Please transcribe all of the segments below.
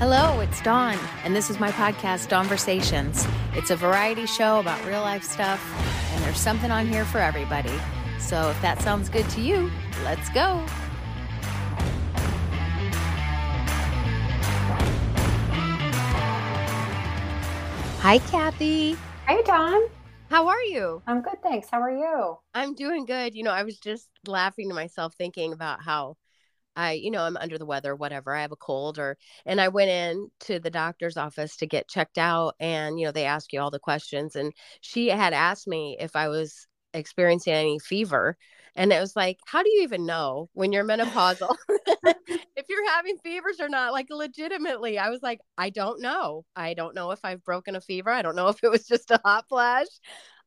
Hello, it's Dawn, and this is my podcast, Dawnversations. It's a variety show about real life stuff, and there's something on here for everybody. So if that sounds good to you, let's go. Hi, Kathy. Hey, Dawn. How are you? I'm good, thanks. How are you? I'm doing good. You know, I was just laughing to myself thinking about how I, you know, I'm under the weather, whatever. I have a cold or and I went in to the doctor's office to get checked out and you know, they ask you all the questions and she had asked me if I was experiencing any fever and it was like, how do you even know when you're menopausal if you're having fevers or not? Like legitimately, I was like, I don't know. I don't know if I've broken a fever. I don't know if it was just a hot flash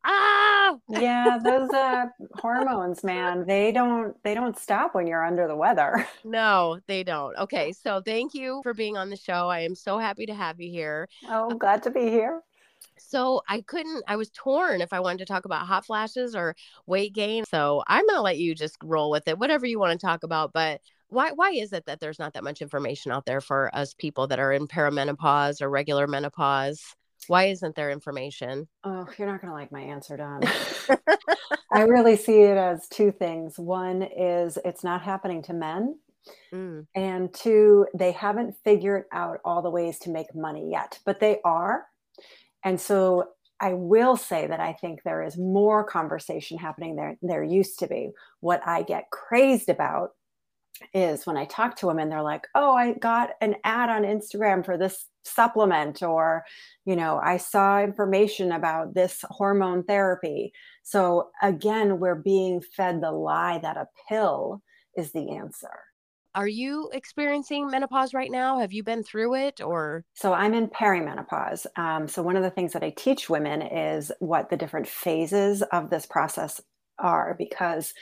ah! Yeah those uh hormones man they don't they don't stop when you're under the weather. No they don't. Okay so thank you for being on the show. I am so happy to have you here. Oh glad to be here. so i couldn't i was torn if i wanted to talk about hot flashes or weight gain so i'm to let you just roll with it whatever you want to talk about but why why is it that there's not that much information out there for us people that are in perimenopause or regular menopause why isn't there information? Oh, you're not going to like my answer, Dawn. I really see it as two things. One is it's not happening to men. Mm. And two, they haven't figured out all the ways to make money yet, but they are. And so I will say that I think there is more conversation happening there. There used to be. What I get crazed about is when I talk to women, they're like, oh, I got an ad on Instagram for this supplement, or, you know, I saw information about this hormone therapy. So again, we're being fed the lie that a pill is the answer. Are you experiencing menopause right now? Have you been through it or? So I'm in perimenopause. Um, so one of the things that I teach women is what the different phases of this process are, because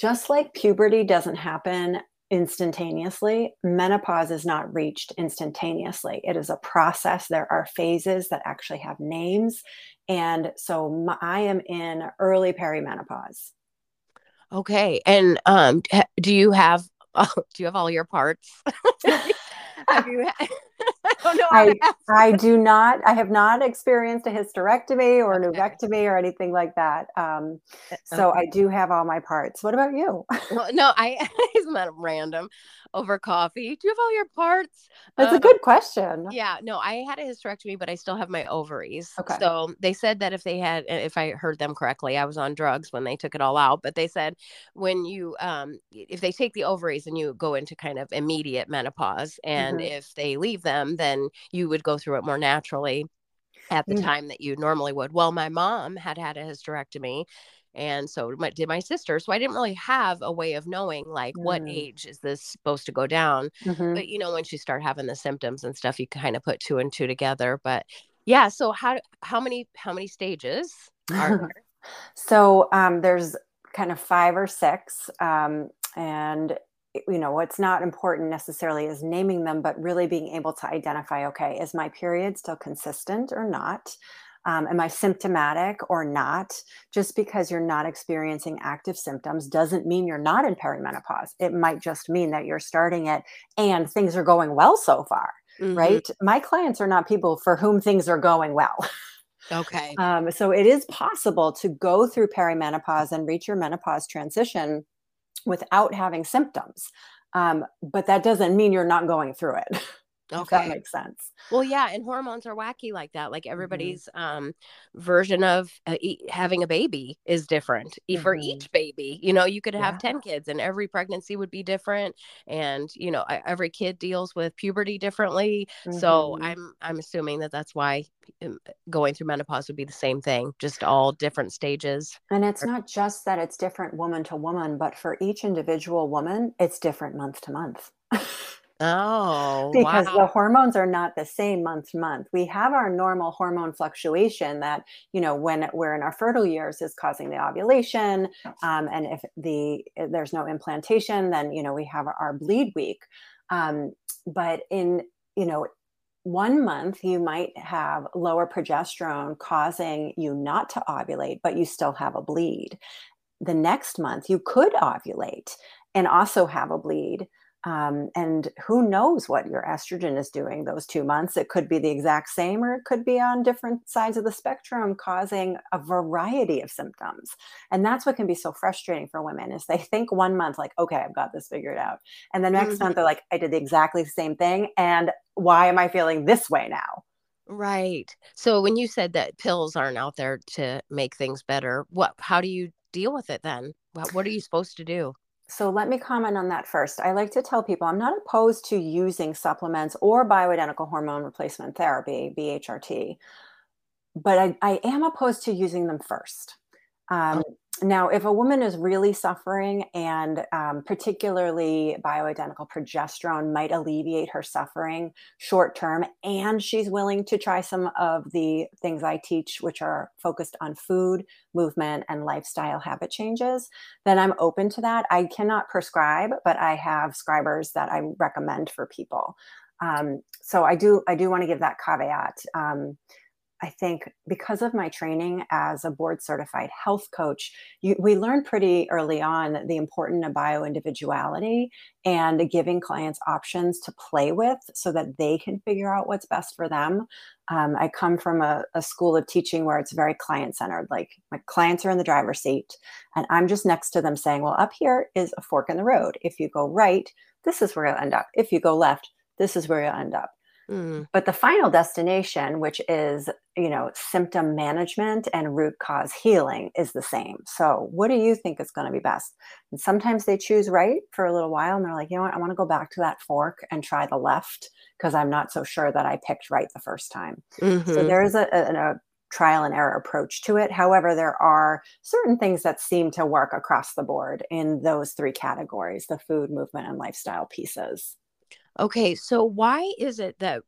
just like puberty doesn't happen instantaneously, menopause is not reached instantaneously. It is a process. There are phases that actually have names. And so my, I am in early perimenopause. Okay. And um, do you have do you have all your parts? have you I. I, I do not. I have not experienced a hysterectomy or okay. an oophorectomy or anything like that. Um, uh, so okay. I do have all my parts. What about you? well, no, I isn't that random over coffee. Do you have all your parts? That's um, a good question. Yeah, no, I had a hysterectomy, but I still have my ovaries. Okay. So they said that if they had, if I heard them correctly, I was on drugs when they took it all out. But they said when you, um, if they take the ovaries and you go into kind of immediate menopause, and mm-hmm. if they leave them, then you would go through it more naturally at the mm-hmm. time that you normally would. Well, my mom had had a hysterectomy and so my, did my sister so i didn't really have a way of knowing like mm. what age is this supposed to go down mm-hmm. but you know once you start having the symptoms and stuff you kind of put two and two together but yeah so how how many how many stages are there so um, there's kind of five or six um, and you know what's not important necessarily is naming them but really being able to identify okay is my period still consistent or not um, am I symptomatic or not? Just because you're not experiencing active symptoms doesn't mean you're not in perimenopause. It might just mean that you're starting it and things are going well so far, mm-hmm. right? My clients are not people for whom things are going well. Okay. Um, so it is possible to go through perimenopause and reach your menopause transition without having symptoms. Um, but that doesn't mean you're not going through it. Okay. that makes sense. Well, yeah, and hormones are wacky like that. Like mm-hmm. everybody's mm-hmm. um, version of uh, e- having a baby is different mm-hmm. for each baby. You know, you could have yeah. 10 kids and every pregnancy would be different and, you know, every kid deals with puberty differently. Mm-hmm. So, I'm I'm assuming that that's why um, going through menopause would be the same thing, just all different stages. And it's not just that it's different woman to woman, but for each individual woman, it's different month to month. Oh, because wow. the hormones are not the same month to month. We have our normal hormone fluctuation that, you know, when we're in our fertile years is causing the ovulation. Um, and if the if there's no implantation, then, you know, we have our bleed week. Um, but in, you know, one month you might have lower progesterone causing you not to ovulate, but you still have a bleed. The next month you could ovulate and also have a bleed Um, and who knows what your estrogen is doing those two months? It could be the exact same, or it could be on different sides of the spectrum, causing a variety of symptoms. And that's what can be so frustrating for women is they think one month, like, okay, I've got this figured out. And the next mm-hmm. month, they're like, I did the exactly the same thing. And why am I feeling this way now? Right. So when you said that pills aren't out there to make things better, what how do you deal with it then? What, what are you supposed to do? So let me comment on that first. I like to tell people I'm not opposed to using supplements or bioidentical hormone replacement therapy, BHRT, but I, I am opposed to using them first. Um, oh now, if a woman is really suffering and um, particularly bioidentical progesterone might alleviate her suffering short term, and she's willing to try some of the things I teach, which are focused on food, movement, and lifestyle habit changes, then I'm open to that. I cannot prescribe, but I have scribers that I recommend for people. Um, so I do I do want to give that caveat. Um, I think because of my training as a board certified health coach, you, we learned pretty early on the importance of bio individuality and giving clients options to play with so that they can figure out what's best for them. Um, I come from a, a school of teaching where it's very client centered. Like my clients are in the driver's seat, and I'm just next to them saying, Well, up here is a fork in the road. If you go right, this is where you'll end up. If you go left, this is where you'll end up. Mm. But the final destination, which is, you know, symptom management and root cause healing, is the same. So, what do you think is going to be best? And sometimes they choose right for a little while and they're like, you know what, I want to go back to that fork and try the left because I'm not so sure that I picked right the first time. Mm-hmm. So, there is a, a, a trial and error approach to it. However, there are certain things that seem to work across the board in those three categories the food, movement, and lifestyle pieces. Okay, so why is it that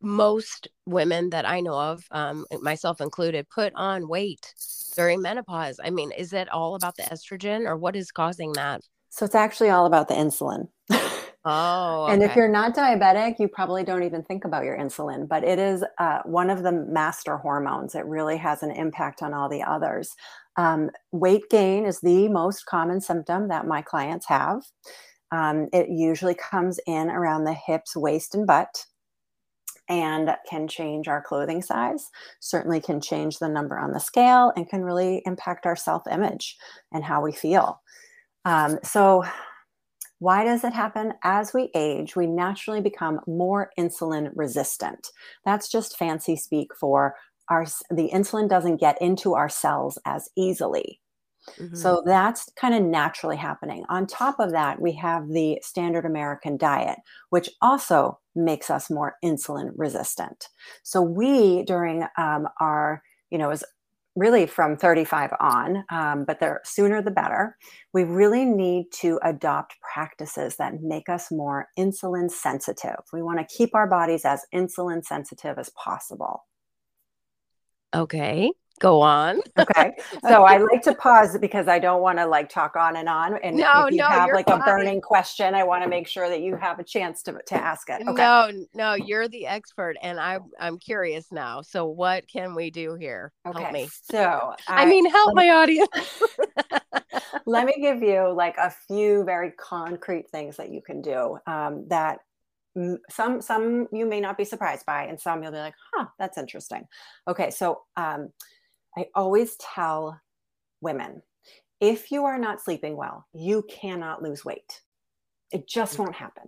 most women that I know of, um, myself included, put on weight during menopause? I mean, is it all about the estrogen or what is causing that? So it's actually all about the insulin. Oh, okay. and if you're not diabetic, you probably don't even think about your insulin, but it is uh, one of the master hormones. It really has an impact on all the others. Um, weight gain is the most common symptom that my clients have. Um, it usually comes in around the hips, waist, and butt and can change our clothing size, certainly can change the number on the scale, and can really impact our self image and how we feel. Um, so, why does it happen? As we age, we naturally become more insulin resistant. That's just fancy speak for our the insulin doesn't get into our cells as easily. Mm-hmm. So that's kind of naturally happening. On top of that, we have the standard American diet, which also makes us more insulin resistant. So we, during um, our, you know, is really from 35 on, um, but the sooner the better. We really need to adopt practices that make us more insulin sensitive. We want to keep our bodies as insulin sensitive as possible. Okay go on. okay. So I like to pause because I don't want to like talk on and on. And no, if you no, have like fine. a burning question, I want to make sure that you have a chance to, to ask it. Okay. No, no, you're the expert and I I'm curious now. So what can we do here? Okay. Help me. So I, I mean help my audience. let me give you like a few very concrete things that you can do um, that some some you may not be surprised by and some you'll be like huh that's interesting okay so um, I always tell women if you are not sleeping well, you cannot lose weight. It just won't happen.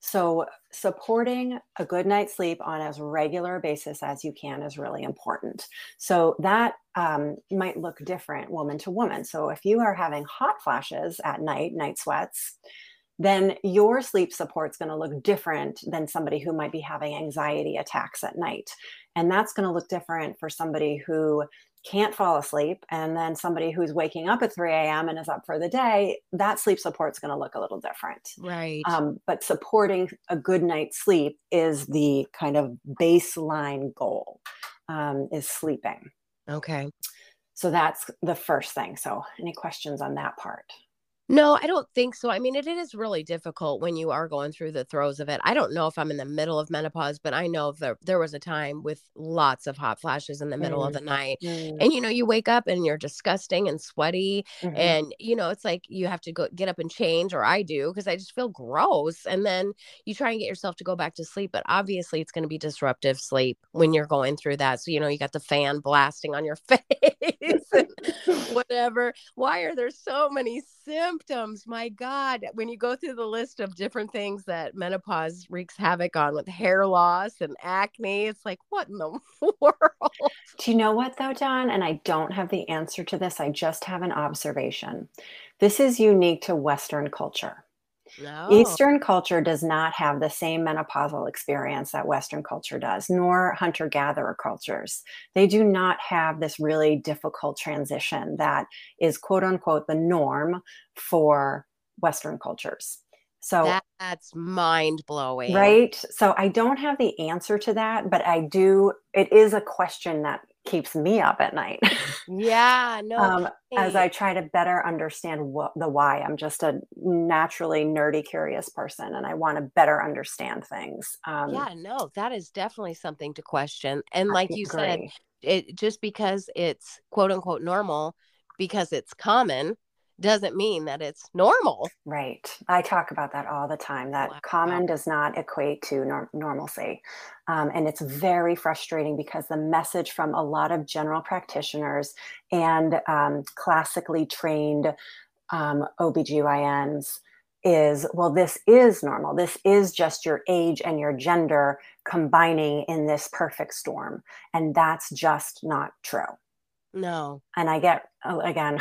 So, supporting a good night's sleep on as regular a basis as you can is really important. So, that um, might look different woman to woman. So, if you are having hot flashes at night, night sweats, then your sleep support is going to look different than somebody who might be having anxiety attacks at night. And that's going to look different for somebody who can't fall asleep and then somebody who's waking up at 3 a.m and is up for the day that sleep support is going to look a little different. Right. Um, but supporting a good night's sleep is the kind of baseline goal um, is sleeping. Okay. So that's the first thing. So any questions on that part No, I don't think so. I mean, it, it is really difficult when you are going through the throes of it. I don't know if I'm in the middle of menopause, but I know there there was a time with lots of hot flashes in the middle mm. of the night. Mm. And you know, you wake up and you're disgusting and sweaty mm-hmm. and you know, it's like you have to go get up and change or I do because I just feel gross and then you try and get yourself to go back to sleep, but obviously it's going to be disruptive sleep when you're going through that. So, you know, you got the fan blasting on your face whatever. Why are there so many symptoms. My God, when you go through the list of different things that menopause wreaks havoc on with hair loss and acne, it's like, what in the world? Do you know what, though, Dawn? And I don't have the answer to this. I just have an observation. This is unique to Western culture. No. Eastern culture does not have the same menopausal experience that Western culture does, nor hunter gatherer cultures. They do not have this really difficult transition that is quote unquote the norm for Western cultures. So that's mind blowing. Right. So I don't have the answer to that, but I do, it is a question that keeps me up at night. Yeah, no. um, as I try to better understand what the why. I'm just a naturally nerdy, curious person, and I want to better understand things. Um, yeah, no, that is definitely something to question. And like you said, it just because it's quote unquote normal, because it's common, doesn't mean that it's normal. Right. I talk about that all the time that wow. common does not equate to nor- normalcy. Um, and it's very frustrating because the message from a lot of general practitioners and um, classically trained um, OBGYNs is well, this is normal. This is just your age and your gender combining in this perfect storm. And that's just not true. No. And I get, uh, again,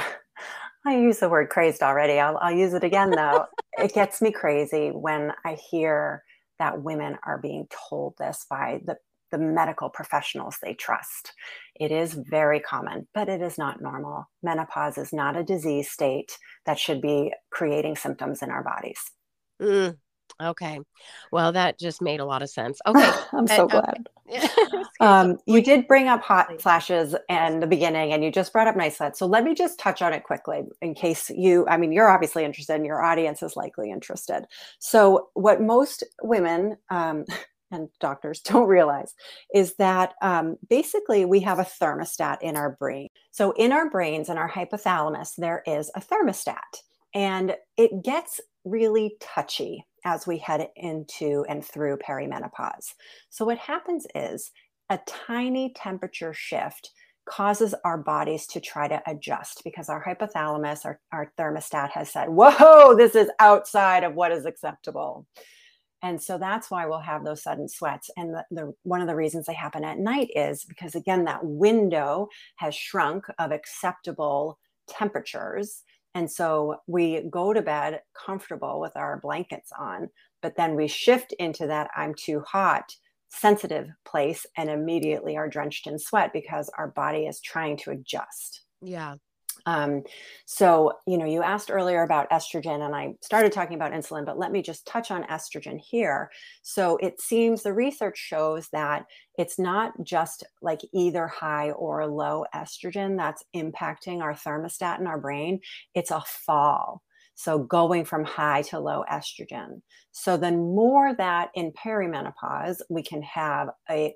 I use the word crazed already. I'll, I'll use it again though. it gets me crazy when I hear that women are being told this by the, the medical professionals they trust. It is very common, but it is not normal. Menopause is not a disease state that should be creating symptoms in our bodies. Mm, Okay. Well, that just made a lot of sense. Okay. I'm so glad. um, you did bring up hot flashes in the beginning and you just brought up sweats. So let me just touch on it quickly in case you, I mean, you're obviously interested and your audience is likely interested. So, what most women, um, and doctors don't realize is that um, basically we have a thermostat in our brain. So, in our brains and our hypothalamus, there is a thermostat and it gets really touchy as we head into and through perimenopause. So, what happens is a tiny temperature shift causes our bodies to try to adjust because our hypothalamus, our, our thermostat has said, Whoa, this is outside of what is acceptable. And so that's why we'll have those sudden sweats. And the, the, one of the reasons they happen at night is because, again, that window has shrunk of acceptable temperatures and so we go to bed comfortable with our blankets on, but then we shift into that I'm too hot sensitive place and immediately are drenched in sweat because our body is trying to adjust. Yeah. Um, so, you know, you asked earlier about estrogen, and I started talking about insulin, but let me just touch on estrogen here. So, it seems the research shows that it's not just like either high or low estrogen that's impacting our thermostat in our brain, it's a fall. So, going from high to low estrogen. So, the more that in perimenopause we can have a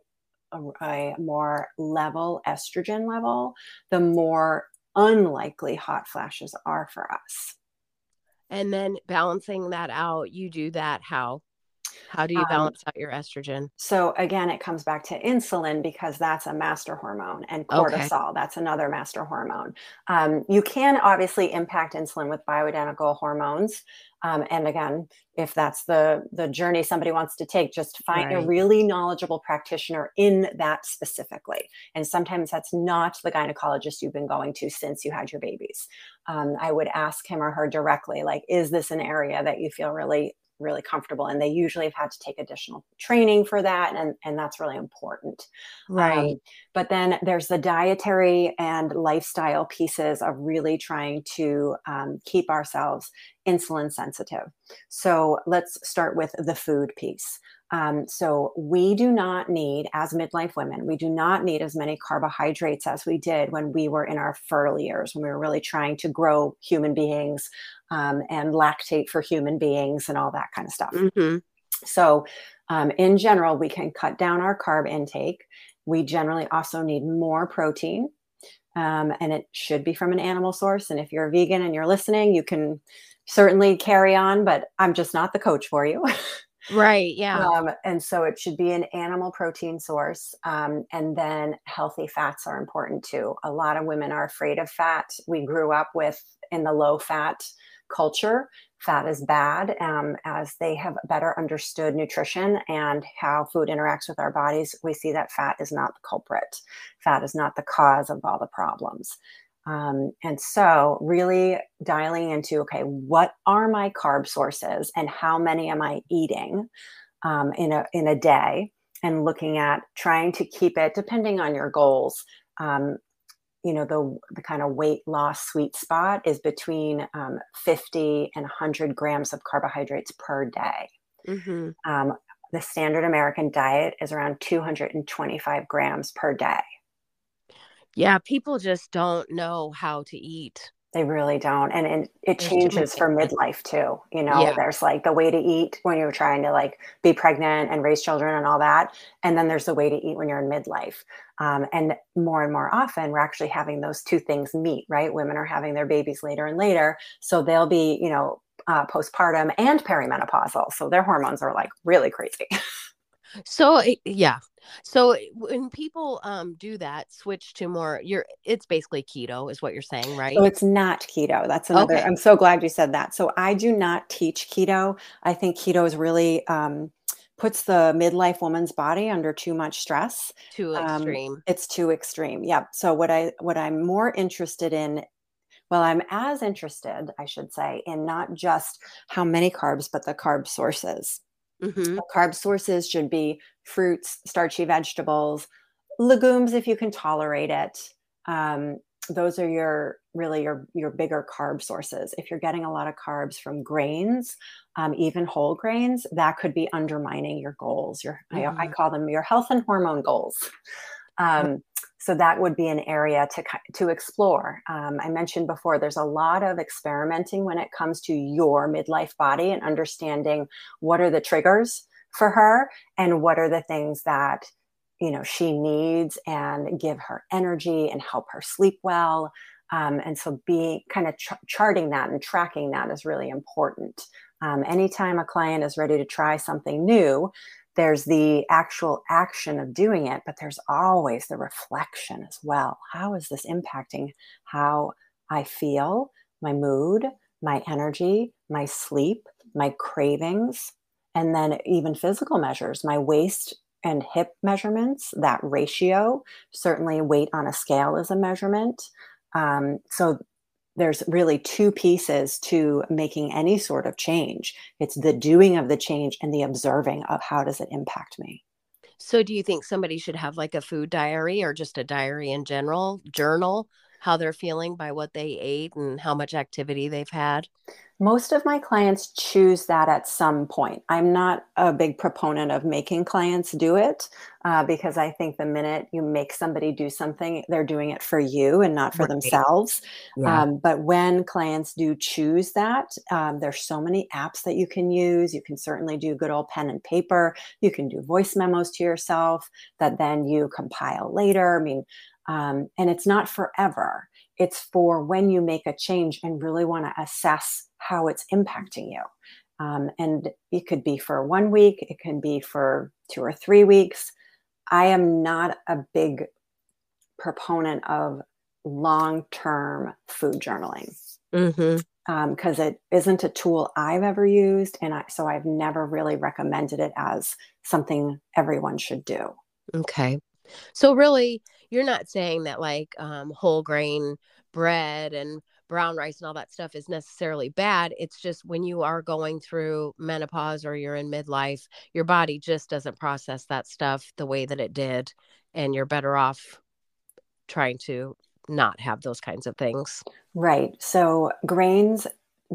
a, a, more level estrogen level, the more unlikely hot flashes are for us. And then balancing that out, you do that how? How do you um, balance um, out your estrogen? So again, it comes back to insulin because that's a master hormone, and cortisol, okay. that's another master hormone. Um, you can obviously impact insulin with bioidentical hormones. Um, and again, if that's the the journey somebody wants to take, just find right. a really knowledgeable practitioner in that specifically. And sometimes that's not the gynecologist you've been going to since you had your babies. Um, I would ask him or her directly, like, is this an area that you feel really really comfortable and they usually have had to take additional training for that and, and that's really important. Right. um, but then there's the dietary and lifestyle pieces of really trying to um, keep ourselves insulin sensitive. So let's start with the food piece. Um, so we do not need, as midlife women, we do not need as many carbohydrates as we did when we were in our fertile years, when we were really trying to grow human beings um, and lactate for human beings and all that kind of stuff. Mm-hmm. So, um, in general, we can cut down our carb intake. We generally also need more protein. Um, and it should be from an animal source. And if you're a vegan and you're listening, you can certainly carry on, but I'm just not the coach for you. Right. Yeah. Um, and so it should be an animal protein source. Um, and then healthy fats are important too. A lot of women are afraid of fat. We grew up with in the low fat culture. Fat is bad um, as they have better understood nutrition and how food interacts with our bodies. We see that fat is not the culprit. Fat is not the cause of all the problems. Um, and so, really dialing into okay, what are my carb sources and how many am I eating um, in a in a day, and looking at trying to keep it depending on your goals. Um, you know, the the kind of weight loss sweet spot is between um, 50 and 100 grams of carbohydrates per day. Mm-hmm. Um, the standard American diet is around 225 grams per day. Yeah, people just don't know how to eat. They really don't. And, and it changes for midlife too. You know, yeah. there's like the way to eat when you're trying to like be pregnant and raise children and all that. And then there's the way to eat when you're in midlife. Um, and more and more often, we're actually having those two things meet, right? Women are having their babies later and later. So they'll be, you know, uh, postpartum and perimenopausal. So their hormones are like really crazy. So yeah. So when people um do that, switch to more you're it's basically keto is what you're saying, right? So it's not keto. That's another okay. I'm so glad you said that. So I do not teach keto. I think keto is really um puts the midlife woman's body under too much stress. Too extreme. Um, it's too extreme. Yeah. So what I what I'm more interested in well, I'm as interested, I should say, in not just how many carbs, but the carb sources. Mm-hmm. Carb sources should be fruits, starchy vegetables, legumes if you can tolerate it. Um, those are your really your your bigger carb sources. If you're getting a lot of carbs from grains, um, even whole grains, that could be undermining your goals. Your mm-hmm. I, I, call them your health and hormone goals. Um, so that would be an area to to explore. Um, I mentioned before, there's a lot of experimenting when it comes to your midlife body and understanding what are the triggers for her and what are the things that you know she needs and give her energy and help her sleep well. Um, and so being kind of ch- charting that and tracking that is really important. Um, anytime a client is ready to try something new, there's the actual action of doing it, but there's always the reflection as well. How is this impacting how I feel, my mood, my energy, my sleep, my cravings, and then even physical measures, my waist and hip measurements, that ratio. Certainly, weight on a scale is a measurement. Um, so there's really two pieces to making any sort of change. It's the doing of the change and the observing of how does it impact me. So do you think somebody should have like a food diary or just a diary in general? Journal how they're feeling by what they ate and how much activity they've had most of my clients choose that at some point. I'm not a big proponent of making clients do it uh, because I think the minute you make somebody do something, they're doing it for you and not for right. themselves. Yeah. Um, but when clients do choose that, um, there's so many apps that you can use. You can certainly do good old pen and paper. You can do voice memos to yourself that then you compile later. I mean, um, and it's not forever. It's for when you make a change and really want to assess how it's impacting you. Um, and it could be for one week, it can be for two or three weeks. I am not a big proponent of long term food journaling because mm-hmm. um, it isn't a tool I've ever used. And I, so I've never really recommended it as something everyone should do. Okay. So, really, you're not saying that like um, whole grain bread and brown rice and all that stuff is necessarily bad. It's just when you are going through menopause or you're in midlife, your body just doesn't process that stuff the way that it did. And you're better off trying to not have those kinds of things. Right. So, grains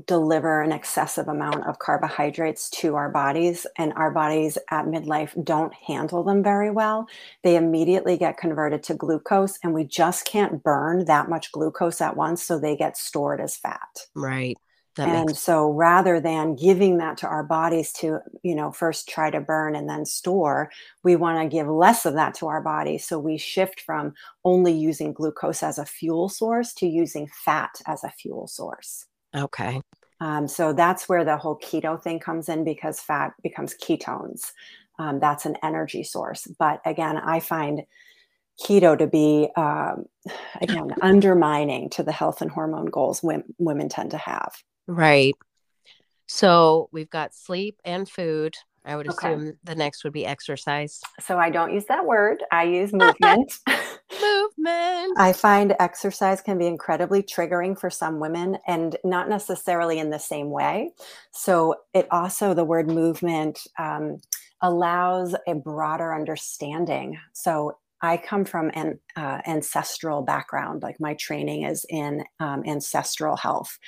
deliver an excessive amount of carbohydrates to our bodies and our bodies at midlife don't handle them very well. They immediately get converted to glucose and we just can't burn that much glucose at once so they get stored as fat. Right. That and makes- so rather than giving that to our bodies to you know first try to burn and then store we want to give less of that to our body. So we shift from only using glucose as a fuel source to using fat as a fuel source Okay. Um, so that's where the whole keto thing comes in because fat becomes ketones. Um, that's an energy source. But again, I find keto to be, um, again, undermining to the health and hormone goals women, women tend to have. Right. So we've got sleep and food. I would okay. assume the next would be exercise. So I don't use that word. I use movement. movement. I find exercise can be incredibly triggering for some women and not necessarily in the same way. So it also, the word movement um, allows a broader understanding. So I come from an uh, ancestral background, like my training is in um, ancestral health.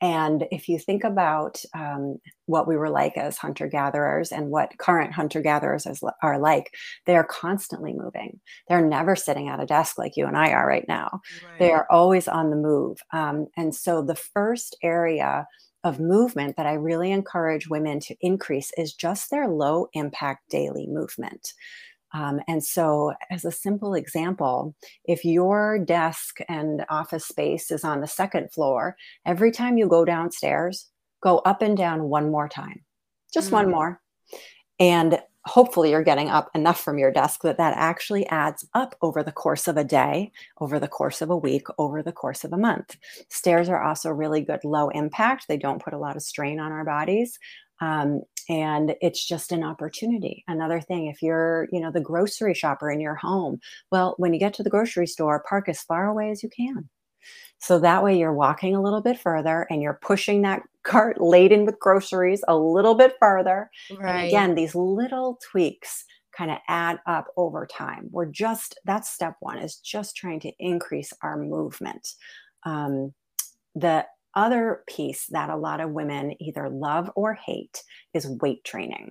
And if you think about um, what we were like as hunter gatherers and what current hunter gatherers are like, they are constantly moving. They're never sitting at a desk like you and I are right now. Right. They are always on the move. Um, and so the first area of movement that I really encourage women to increase is just their low impact daily movement. Um, and so, as a simple example, if your desk and office space is on the second floor, every time you go downstairs, go up and down one more time, just mm-hmm. one mm. more. And hopefully, you're getting up enough from your desk that that actually adds up over the course of a day, over the course of a week, over the course of a month. Stairs are also really good low impact, they don't put a lot of strain on our bodies. Um, and it's just an opportunity. Another thing if you're you know the grocery shopper in your home well when you get to the grocery store park as far away as you can. So that way you're walking a little bit further and you're pushing that cart laden with groceries a little bit further right. and again these little tweaks kind of add up over time. We're just that's step one is just trying to increase our movement. Um, the other piece that a lot of women either love or hate is weight training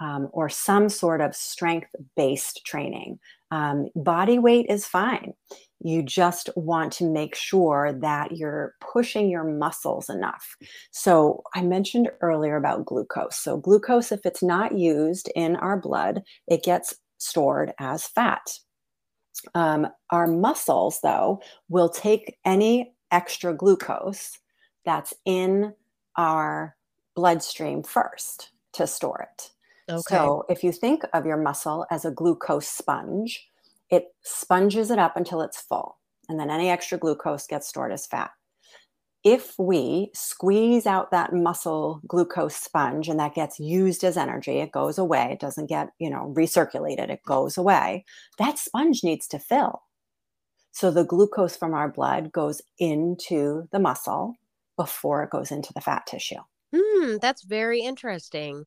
um, or some sort of strength based training. Um, body weight is fine. You just want to make sure that you're pushing your muscles enough. So, I mentioned earlier about glucose. So, glucose, if it's not used in our blood, it gets stored as fat. Um, our muscles, though, will take any extra glucose that's in our bloodstream first to store it. Okay. So if you think of your muscle as a glucose sponge, it sponges it up until it's full, and then any extra glucose gets stored as fat. If we squeeze out that muscle glucose sponge and that gets used as energy, it goes away. It doesn't get, you know, recirculated, it goes away. That sponge needs to fill. So the glucose from our blood goes into the muscle before it goes into the fat tissue. Mm, that's very interesting.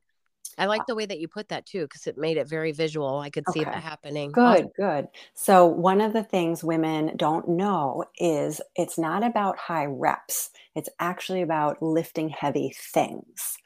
I like uh the way that you put that too, because it made it very visual. I could see okay. that happening. Good, awesome. good. So, one of the things women don't know is it's not about high reps, it's actually about lifting heavy things.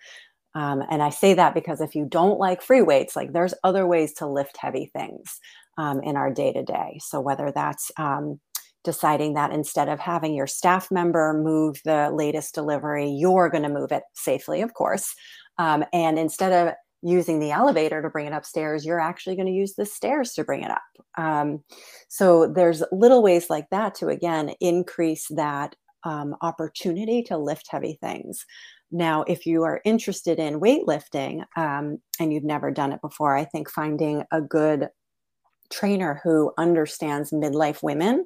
Um, and I say that because if you don't like free weights, like there's other ways to lift heavy things um, in our day to day. So, whether that's um, deciding that instead of having your staff member move the latest delivery, you're going to move it safely, of course. Um, and instead of using the elevator to bring it upstairs, you're actually going to use the stairs to bring it up. Um, so there's little ways like that to again increase that um, opportunity to lift heavy things. Now, if you are interested in weightlifting um, and you've never done it before, I think finding a good trainer who understands midlife women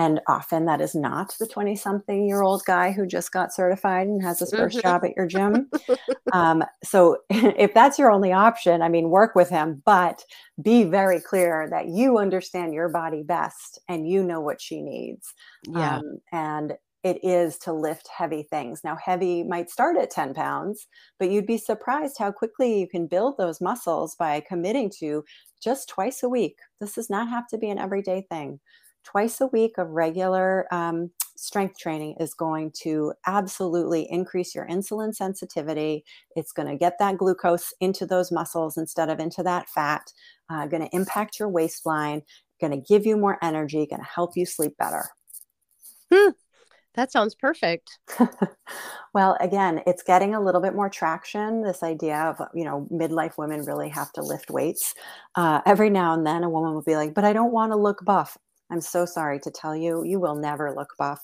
and often that is not the 20 something year old guy who just got certified and has his 1st mm-hmm. job at your gym. um, so if that's your only option, I mean, work with him, but be very clear that you understand your body best and you know what she needs. Yeah. Um, and it is to lift heavy things. Now, heavy might start at 10 pounds, but you'd be surprised how quickly you can build those muscles by committing to just twice a week. This does not have to be an everyday thing twice a week of regular um, strength training is going to absolutely increase your insulin sensitivity. It's going to get that glucose into those muscles instead of into that fat, uh, going to impact your waistline, going to give you more energy, going to help you sleep better. Hmm. That sounds perfect. well, again, it's getting a little bit more traction. This idea of, you know, midlife women really have to lift weights. Uh, every now and then, a woman will be like, but I don't want to look buff. I'm so sorry to tell you, you will never look buff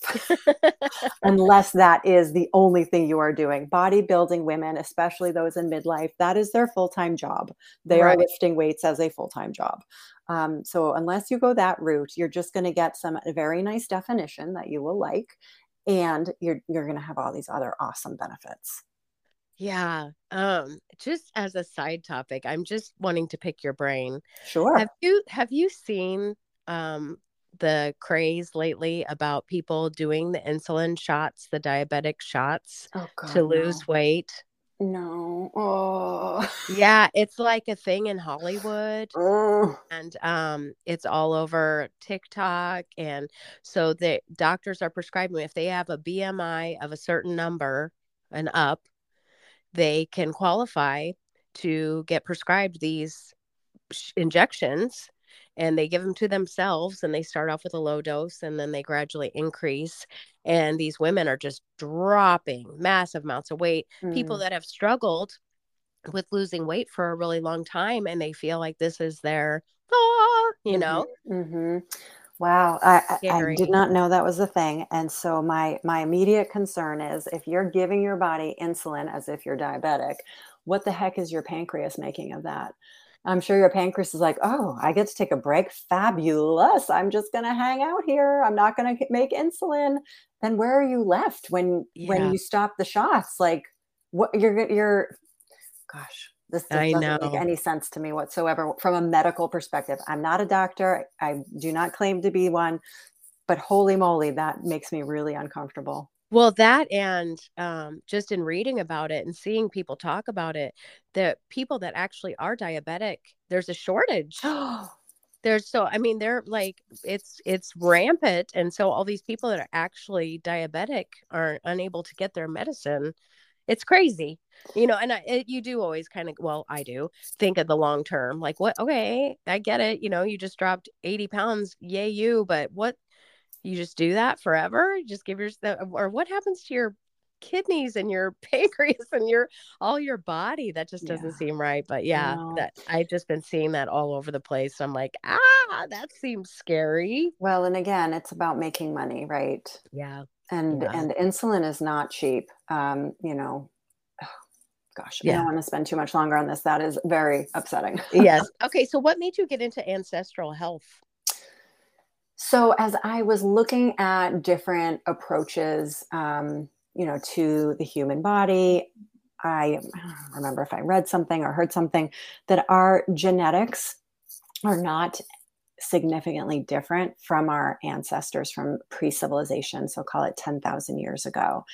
unless that is the only thing you are doing. Bodybuilding women, especially those in midlife, that is their full time job. They right. are lifting weights as a full time job. Um, so, unless you go that route, you're just going to get some very nice definition that you will like, and you're you're going to have all these other awesome benefits. Yeah. Um, just as a side topic, I'm just wanting to pick your brain. Sure. Have you have you seen um the craze lately about people doing the insulin shots, the diabetic shots oh, God, to lose no. weight. No. Oh. Yeah, it's like a thing in Hollywood. Oh. And um it's all over TikTok and so the doctors are prescribing if they have a BMI of a certain number and up, they can qualify to get prescribed these injections and they give them to themselves and they start off with a low dose and then they gradually increase and these women are just dropping massive amounts of weight mm. people that have struggled with losing weight for a really long time and they feel like this is their ah, you mm-hmm. know mm-hmm. wow I, I did not know that was a thing and so my my immediate concern is if you're giving your body insulin as if you're diabetic what the heck is your pancreas making of that I'm sure your pancreas is like, oh, I get to take a break. Fabulous. I'm just going to hang out here. I'm not going to make insulin. Then where are you left when yeah. when you stop the shots? Like, what you're you're, gosh, this doesn't make any sense to me whatsoever from a medical perspective. I'm not a doctor. I do not claim to be one, but holy moly, that makes me really uncomfortable. Well, that and um, just in reading about it and seeing people talk about it, the people that actually are diabetic, there's a shortage. there's so I mean they're like it's it's rampant, and so all these people that are actually diabetic are unable to get their medicine. It's crazy, you know. And I, it, you do always kind of well, I do think of the long term, like what? Okay, I get it. You know, you just dropped eighty pounds, yay you! But what you just do that forever? Just give yourself or what happens to your kidneys and your pancreas and your all your body? That just doesn't yeah. seem right but yeah no. that i've just been seeing that all over the place. I'm like ah that seems scary. Well and again it's about making money right? Yeah. And yeah. and insulin is not cheap. Um you know gosh yeah. i don't want to spend too much longer on this. That is very upsetting. Yes. Okay so what made you get into ancestral health so, as I was looking at different approaches, um, you know, to the human body, I, I remember if I read something or heard something that our genetics are not significantly different from our ancestors from pre civilization. So, call it 10,000 years ago.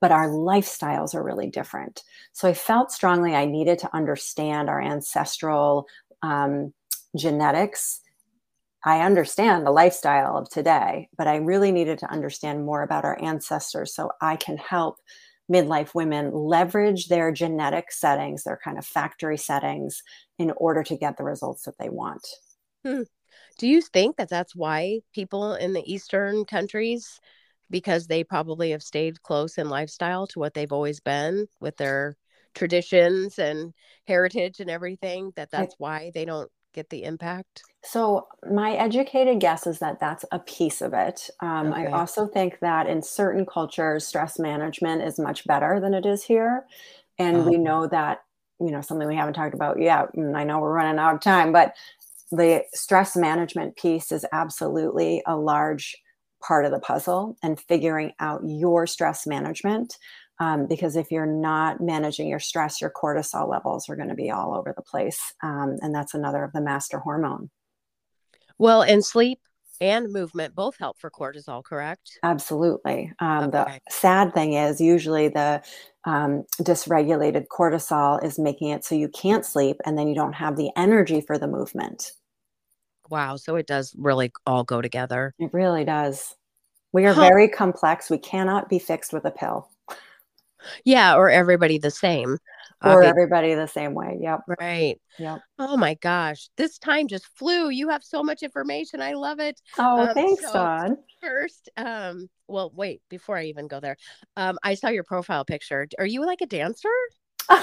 But our lifestyles are really different. So, I felt strongly I needed to understand our ancestral um, genetics I understand the lifestyle of today, but I really needed to understand more about our ancestors so I can help midlife women leverage their genetic settings, their kind of factory settings, in order to get the results that they want. Hmm. Do you think that that's why people in the Eastern countries, because they probably have stayed close in lifestyle to what they've always been with their traditions and heritage and everything, that that's why they don't get the impact? So, my educated guess is that that's a piece of it. Um, okay. I also think that in certain cultures, stress management is much better than it is here. And we uh-huh. know that, you know, something we haven't talked about yet. And I know we're running out of time, but the stress management piece is absolutely a large part of the puzzle and figuring out your stress management um, because if you're not managing your stress, your cortisol levels are going to be all over the place. Um, and that's another of the master hormone. Well, and sleep and movement both help for cortisol, correct? Absolutely. Um, okay. The sad thing is, usually the um, dysregulated cortisol is making it so you can't sleep and then you don't have the energy for the movement. Wow. So it does really all go together. It really does. We are huh. very complex. We cannot be fixed with a pill. Yeah, or everybody the same. Or okay. everybody the same way. Yep. Right. Yep. Oh my gosh. This time just flew. You have so much information. I love it. Oh, um, thanks, so Dawn. First, um, well, wait, before I even go there, um, I saw your profile picture. Are you like a dancer?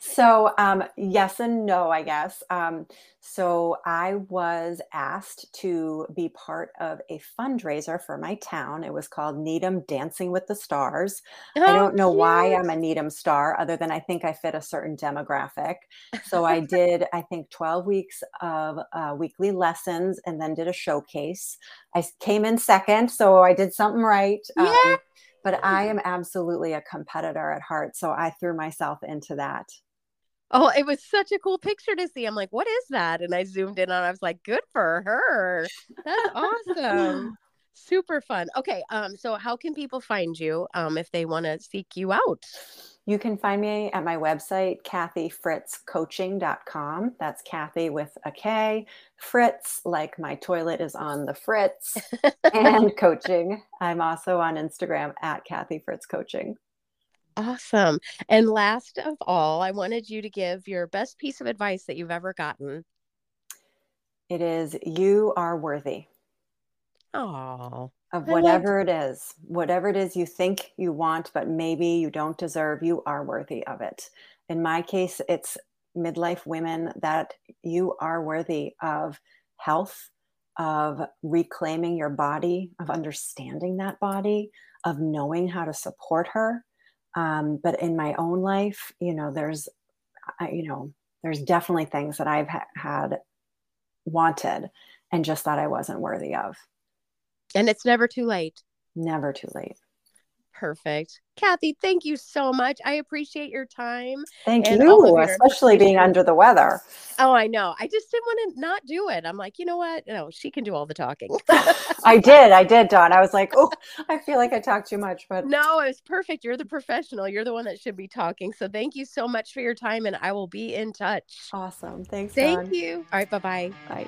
so um, yes and no, I guess. Um, so I was asked to be part of a fundraiser for my town. It was called Needham Dancing with the Stars. Oh, I don't know cute. why I'm a Needham star, other than I think I fit a certain demographic. So I did, I think, 12 weeks of uh, weekly lessons and then did a showcase. I came in second, so I did something right. Yeah. Um, but I am absolutely a competitor at heart. So I threw myself into that. Oh, it was such a cool picture to see. I'm like, what is that? And I zoomed in on I was like, good for her. That's awesome. Super fun. Okay. Um, so how can people find you um if they want to seek you out? You can find me at my website, kathyfritzcoaching.com. That's Kathy with a K. Fritz, like my toilet is on the Fritz, and coaching. I'm also on Instagram at Kathy Fritz Coaching. Awesome. And last of all, I wanted you to give your best piece of advice that you've ever gotten. It is you are worthy. Oh. Of whatever it is, whatever it is you think you want, but maybe you don't deserve, you are worthy of it. In my case, it's midlife women that you are worthy of health, of reclaiming your body, of understanding that body, of knowing how to support her, um, but in my own life, you know, there's, I, you know, there's definitely things that I've ha- had wanted and just thought I wasn't worthy of. And it's never too late. Never too late. Perfect. Kathy, thank you so much. I appreciate your time. Thank you, especially being under the weather. Oh, I know. I just didn't want to not do it. I'm like, you know what? No, she can do all the talking. I did. I did, Dawn. I was like, oh, I feel like I talked too much, but no, it's perfect. You're the professional. You're the one that should be talking. So thank you so much for your time, and I will be in touch. Awesome. Thanks. Thank Dawn. you. All right. Bye-bye. Bye.